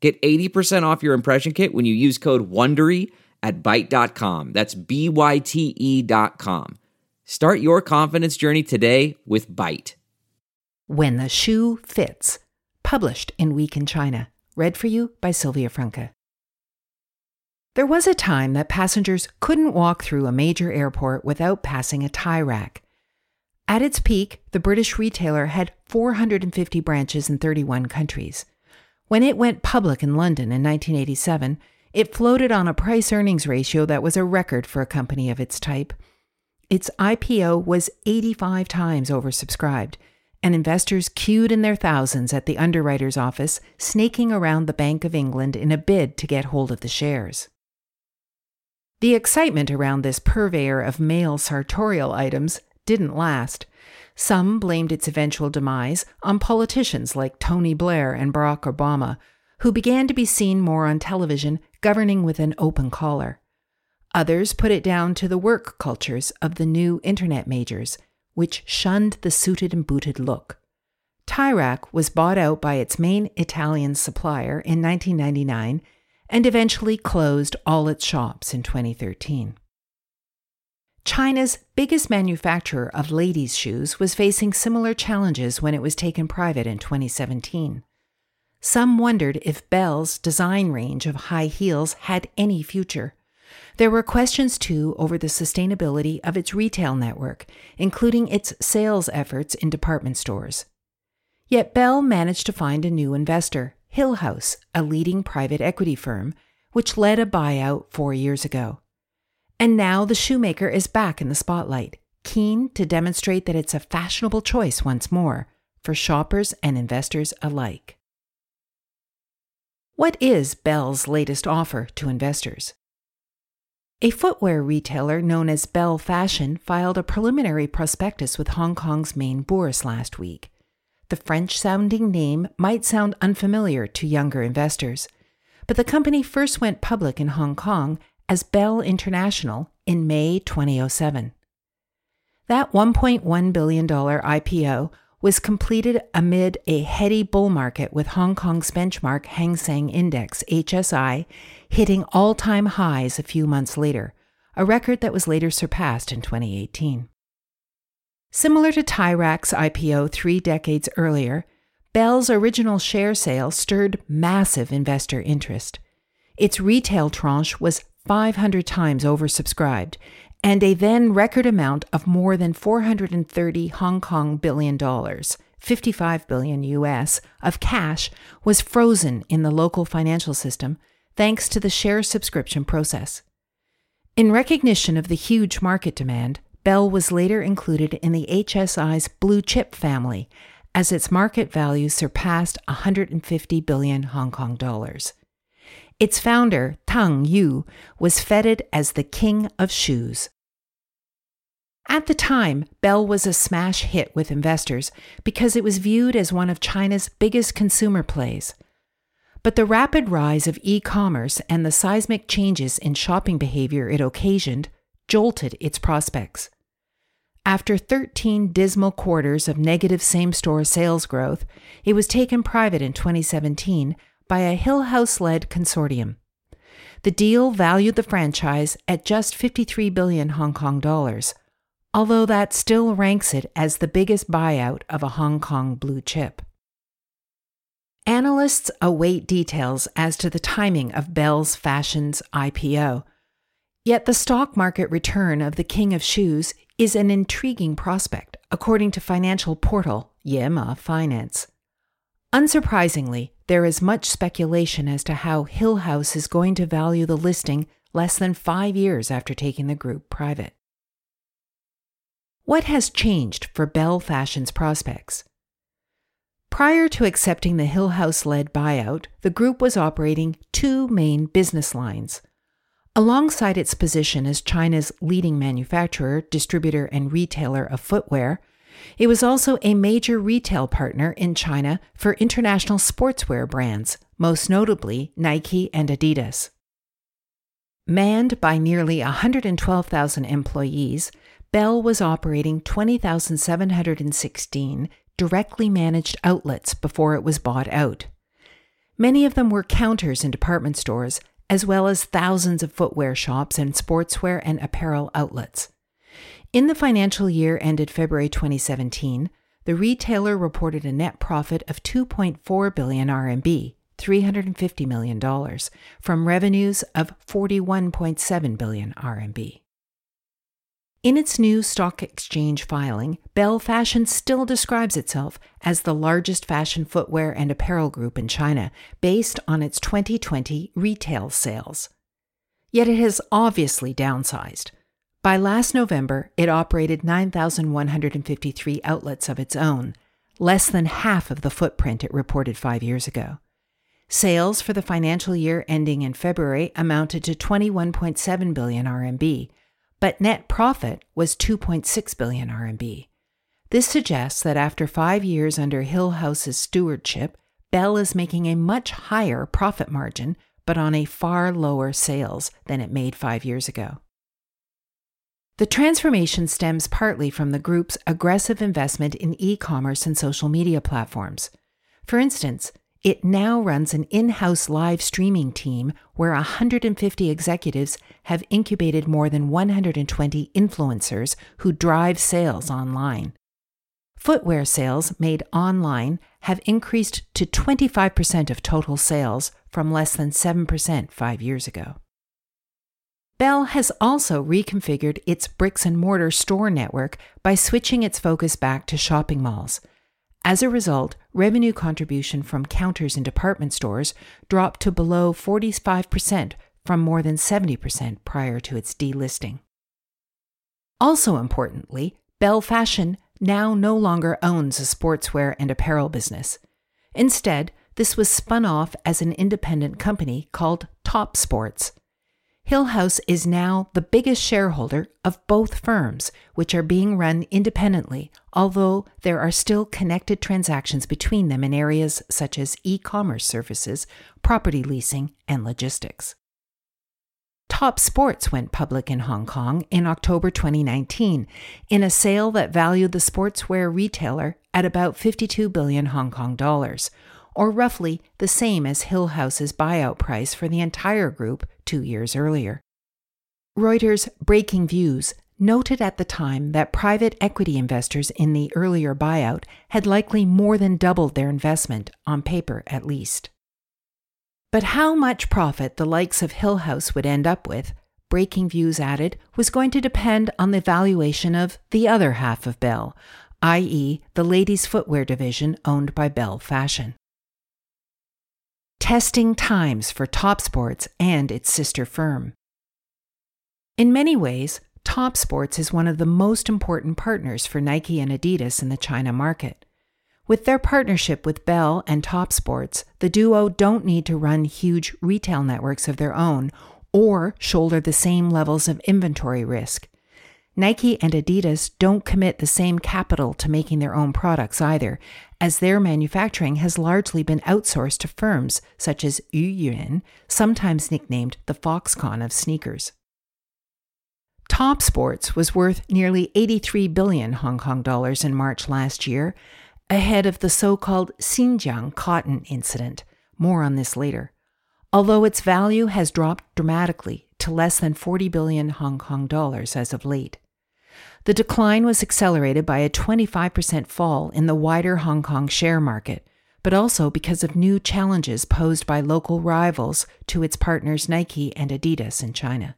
Get 80% off your impression kit when you use code WONDERY at Byte.com. That's B-Y-T-E dot com. Start your confidence journey today with Byte. When the Shoe Fits, published in Week in China. Read for you by Sylvia Franke. There was a time that passengers couldn't walk through a major airport without passing a tie rack. At its peak, the British retailer had 450 branches in 31 countries. When it went public in London in 1987, it floated on a price earnings ratio that was a record for a company of its type. Its IPO was 85 times oversubscribed, and investors queued in their thousands at the underwriter's office, snaking around the Bank of England in a bid to get hold of the shares. The excitement around this purveyor of male sartorial items didn't last. Some blamed its eventual demise on politicians like Tony Blair and Barack Obama, who began to be seen more on television governing with an open collar. Others put it down to the work cultures of the new internet majors, which shunned the suited and booted look. Tie Rack was bought out by its main Italian supplier in 1999 and eventually closed all its shops in 2013. China's biggest manufacturer of ladies' shoes was facing similar challenges when it was taken private in 2017. Some wondered if Belle's design range of high heels had any future. There were questions, too, over the sustainability of its retail network, including its sales efforts in department stores. Yet Belle managed to find a new investor, Hillhouse, a leading private equity firm, which led a buyout four years ago. And now the shoemaker is back in the spotlight, keen to demonstrate that it's a fashionable choice once more for shoppers and investors alike. What is Belle's latest offer to investors? A footwear retailer known as Belle Fashion filed a preliminary prospectus with Hong Kong's main bourse last week. The French sounding name might sound unfamiliar to younger investors, but the company first went public in Hong Kong as Belle International in May 2007. That $1.1 billion IPO was completed amid a heady bull market with Hong Kong's benchmark Hang Seng Index, HSI, hitting all time highs a few months later, a record that was later surpassed in 2018. Similar to Tie Rack's IPO three decades earlier, Belle's original share sale stirred massive investor interest. Its retail tranche was 500 times oversubscribed, and a then record amount of more than 430 Hong Kong billion dollars, 55 billion US, of cash was frozen in the local financial system thanks to the share subscription process. In recognition of the huge market demand, Belle was later included in the HSI's blue chip family as its market value surpassed 150 billion Hong Kong dollars. Its founder, Tang Yu, was feted as the king of shoes. At the time, Belle was a smash hit with investors because it was viewed as one of China's biggest consumer plays. But the rapid rise of e commerce and the seismic changes in shopping behavior it occasioned jolted its prospects. After 13 dismal quarters of negative same store sales growth, it was taken private in 2017 by a Hillhouse led consortium. The deal valued the franchise at just 53 billion Hong Kong dollars, although that still ranks it as the biggest buyout of a Hong Kong blue chip. Analysts await details as to the timing of Belle's Fashion's IPO. Yet the stock market return of the King of Shoes is an intriguing prospect, according to financial portal Yema Finance. Unsurprisingly, there is much speculation as to how Hillhouse is going to value the listing less than five years after taking the group private. What has changed for Belle Fashion's prospects? Prior to accepting the Hillhouse led buyout, the group was operating two main business lines. Alongside its position as China's leading manufacturer, distributor, and retailer of footwear, it was also a major retail partner in China for international sportswear brands, most notably Nike and Adidas. Manned by nearly 112,000 employees, Belle was operating 20,716 directly managed outlets before it was bought out. Many of them were counters in department stores, as well as thousands of footwear shops and sportswear and apparel outlets. In the financial year ended February 2017, the retailer reported a net profit of 2.4 billion RMB, $350 million, from revenues of 41.7 billion RMB. In its new stock exchange filing, Belle Fashion still describes itself as the largest fashion footwear and apparel group in China based on its 2020 retail sales. Yet it has obviously downsized. By last November, it operated 9,153 outlets of its own, less than half of the footprint it reported five years ago. Sales for the financial year ending in February amounted to 21.7 billion RMB, but net profit was 2.6 billion RMB. This suggests that after five years under Hillhouse's stewardship, Belle is making a much higher profit margin, but on a far lower sales than it made five years ago. The transformation stems partly from the group's aggressive investment in e commerce and social media platforms. For instance, it now runs an in house live streaming team where 150 executives have incubated more than 120 influencers who drive sales online. Footwear sales made online have increased to 25% of total sales from less than 7% five years ago. Belle has also reconfigured its bricks and mortar store network by switching its focus back to shopping malls. As a result, revenue contribution from counters in department stores dropped to below 45% from more than 70% prior to its delisting. Also importantly, Belle Fashion now no longer owns a sportswear and apparel business. Instead, this was spun off as an independent company called Topsports. Hillhouse is now the biggest shareholder of both firms, which are being run independently, although there are still connected transactions between them in areas such as e commerce services, property leasing, and logistics. Topsports went public in Hong Kong in October 2019 in a sale that valued the sportswear retailer at about 52 billion Hong Kong dollars, or roughly the same as Hillhouse's buyout price for the entire group two years earlier. Reuters' Breakingviews noted at the time that private equity investors in the earlier buyout had likely more than doubled their investment, on paper at least. But how much profit the likes of Hillhouse would end up with, Breakingviews added, was going to depend on the valuation of the other half of Belle, i.e., the ladies' footwear division owned by Belle Fashion testing times for Topsports and its sister firm. In many ways, Topsports is one of the most important partners for Nike and Adidas in the China market. With their partnership with Belle and Topsports, the duo don't need to run huge retail networks of their own or shoulder the same levels of inventory risk. Nike and Adidas don't commit the same capital to making their own products either, as their manufacturing has largely been outsourced to firms such as Yue Yuen, sometimes nicknamed the Foxconn of sneakers. Topsports was worth nearly 83 billion Hong Kong dollars in March last year, ahead of the so-called Xinjiang cotton incident. More on this later. Although its value has dropped dramatically to less than 40 billion Hong Kong dollars as of late. The decline was accelerated by a 25% fall in the wider Hong Kong share market, but also because of new challenges posed by local rivals to its partners Nike and Adidas in China.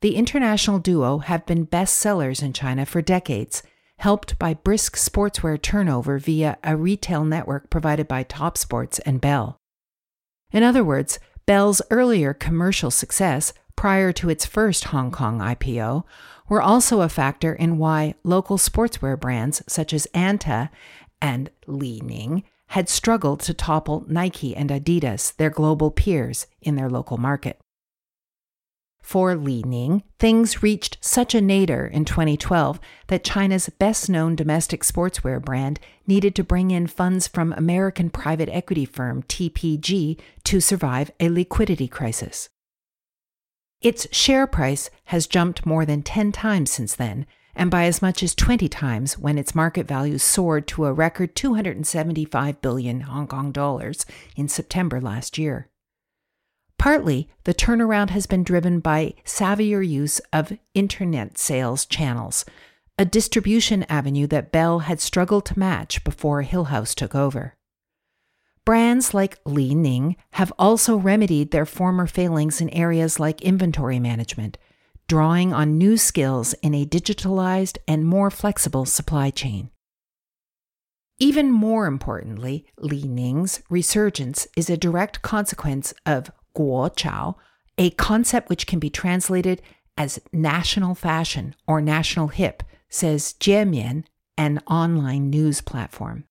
The international duo have been best sellers in China for decades, helped by brisk sportswear turnover via a retail network provided by Topsports and Belle. In other words, Belle's earlier commercial success prior to its first Hong Kong IPO were also a factor in why local sportswear brands such as Anta and Li Ning had struggled to topple Nike and Adidas, their global peers, in their local market. For Li Ning, things reached such a nadir in 2012 that China's best known domestic sportswear brand needed to bring in funds from American private equity firm TPG to survive a liquidity crisis. Its share price has jumped more than 10 times since then, and by as much as 20 times when its market value soared to a record 275 billion Hong Kong dollars in September last year. Partly, the turnaround has been driven by savvier use of internet sales channels, a distribution avenue that Belle had struggled to match before Hillhouse took over. Brands like Li Ning have also remedied their former failings in areas like inventory management, drawing on new skills in a digitalized and more flexible supply chain. Even more importantly, Li Ning's resurgence is a direct consequence of Guochao, a concept which can be translated as national fashion or national hip, says Jiemian, an online news platform.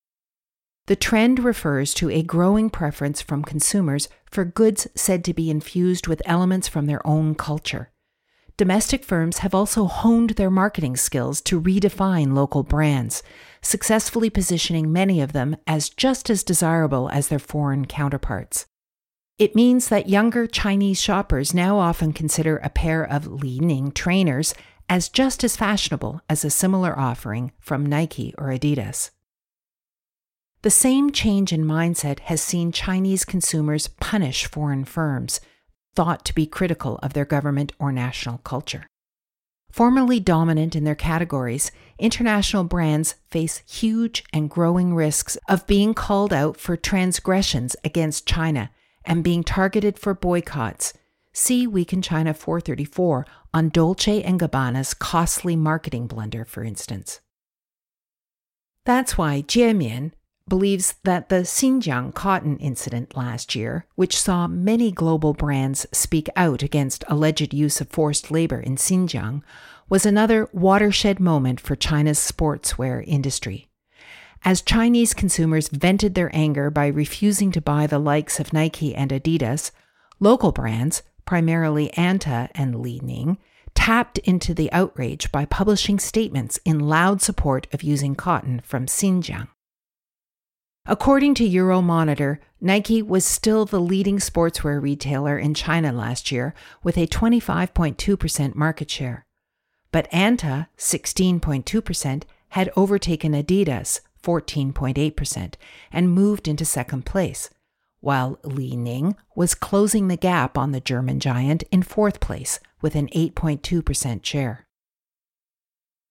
The trend refers to a growing preference from consumers for goods said to be infused with elements from their own culture. Domestic firms have also honed their marketing skills to redefine local brands, successfully positioning many of them as just as desirable as their foreign counterparts. It means that younger Chinese shoppers now often consider a pair of Li Ning trainers as just as fashionable as a similar offering from Nike or Adidas. The same change in mindset has seen Chinese consumers punish foreign firms, thought to be critical of their government or national culture. Formerly dominant in their categories, international brands face huge and growing risks of being called out for transgressions against China and being targeted for boycotts. See Week in China 434 on Dolce & Gabbana's costly marketing blunder, for instance. That's why Jiemian believes that the Xinjiang cotton incident last year, which saw many global brands speak out against alleged use of forced labor in Xinjiang, was another watershed moment for China's sportswear industry. As Chinese consumers vented their anger by refusing to buy the likes of Nike and Adidas, local brands, primarily Anta and Li Ning, tapped into the outrage by publishing statements in loud support of using cotton from Xinjiang. According to Euromonitor, Nike was still the leading sportswear retailer in China last year with a 25.2% market share. But Anta, 16.2%, had overtaken Adidas, 14.8%, and moved into second place, while Li Ning was closing the gap on the German giant in fourth place with an 8.2% share.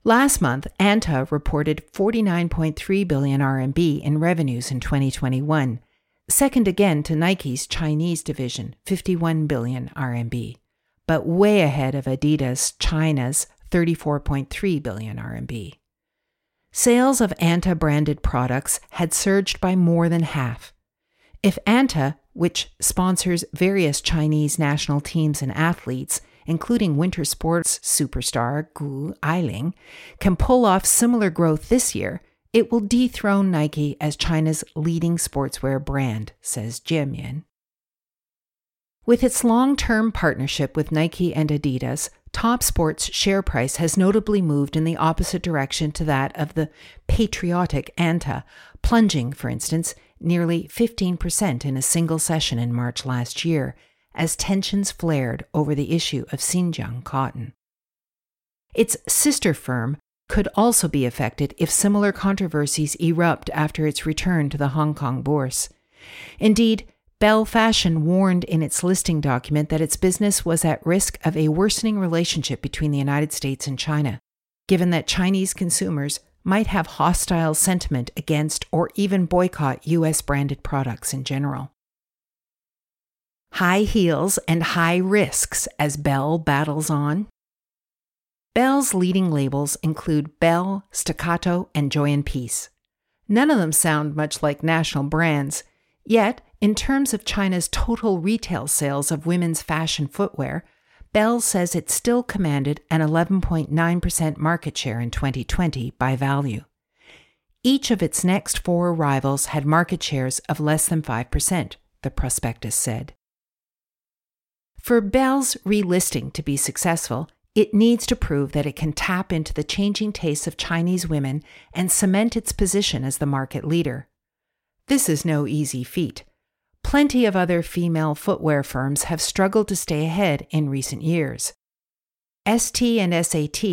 Last month, Anta reported 49.3 billion RMB in revenues in 2021, second again to Nike's Chinese division, 51 billion RMB, but way ahead of Adidas China's 34.3 billion RMB. Sales of Anta branded products had surged by more than half. If Anta, which sponsors various Chinese national teams and athletes, including winter sports superstar Gu Ailing, can pull off similar growth this year, it will dethrone Nike as China's leading sportswear brand, says Jiemian. With its long term partnership with Nike and Adidas, Topsports share price has notably moved in the opposite direction to that of the patriotic Anta, plunging, for instance, nearly 15% in a single session in March last year, as tensions flared over the issue of Xinjiang cotton. Its sister firm could also be affected if similar controversies erupt after its return to the Hong Kong bourse. Indeed, Belle Fashion warned in its listing document that its business was at risk of a worsening relationship between the United States and China, given that Chinese consumers might have hostile sentiment against or even boycott US branded products in general. High heels and high risks as Belle battles on. Belle's leading labels include Belle, Staccato, and Joy and Peace. None of them sound much like national brands, yet in terms of China's total retail sales of women's fashion footwear, Belle says it still commanded an 11.9% market share in 2020 by value. Each of its next four rivals had market shares of less than 5%, the prospectus said. For Belle's relisting to be successful, it needs to prove that it can tap into the changing tastes of Chinese women and cement its position as the market leader. This is no easy feat. Plenty of other female footwear firms have struggled to stay ahead in recent years. ST and SAT,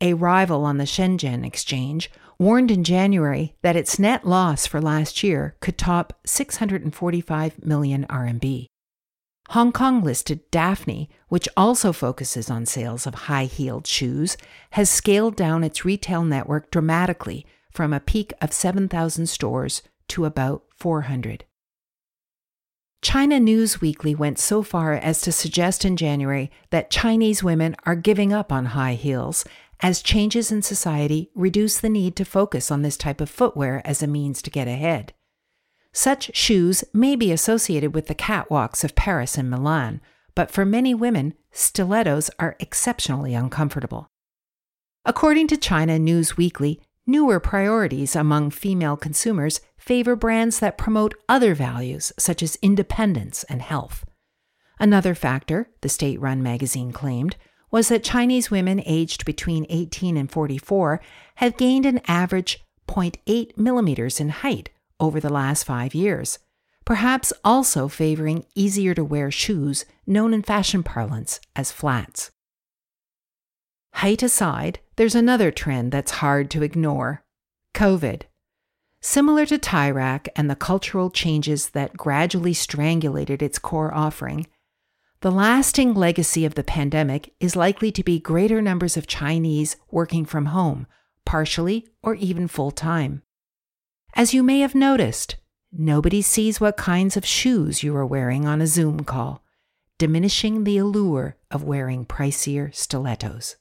a rival on the Shenzhen exchange, warned in January that its net loss for last year could top 645 million RMB. Hong Kong listed Daphne, which also focuses on sales of high heeled shoes, has scaled down its retail network dramatically from a peak of 7,000 stores to about 400. China News Weekly went so far as to suggest in January that Chinese women are giving up on high heels as changes in society reduce the need to focus on this type of footwear as a means to get ahead. Such shoes may be associated with the catwalks of Paris and Milan, but for many women, stilettos are exceptionally uncomfortable. According to China News Weekly, newer priorities among female consumers favor brands that promote other values such as independence and health. Another factor, the state run magazine claimed, was that Chinese women aged between 18 and 44 have gained an average 0.8 millimeters in height over the last five years, perhaps also favoring easier to wear shoes known in fashion parlance as flats. Height aside, there's another trend that's hard to ignore COVID. Similar to Tie Rack and the cultural changes that gradually strangulated its core offering, the lasting legacy of the pandemic is likely to be greater numbers of Chinese working from home, partially or even full time. As you may have noticed, nobody sees what kinds of shoes you are wearing on a Zoom call, diminishing the allure of wearing pricier stilettos.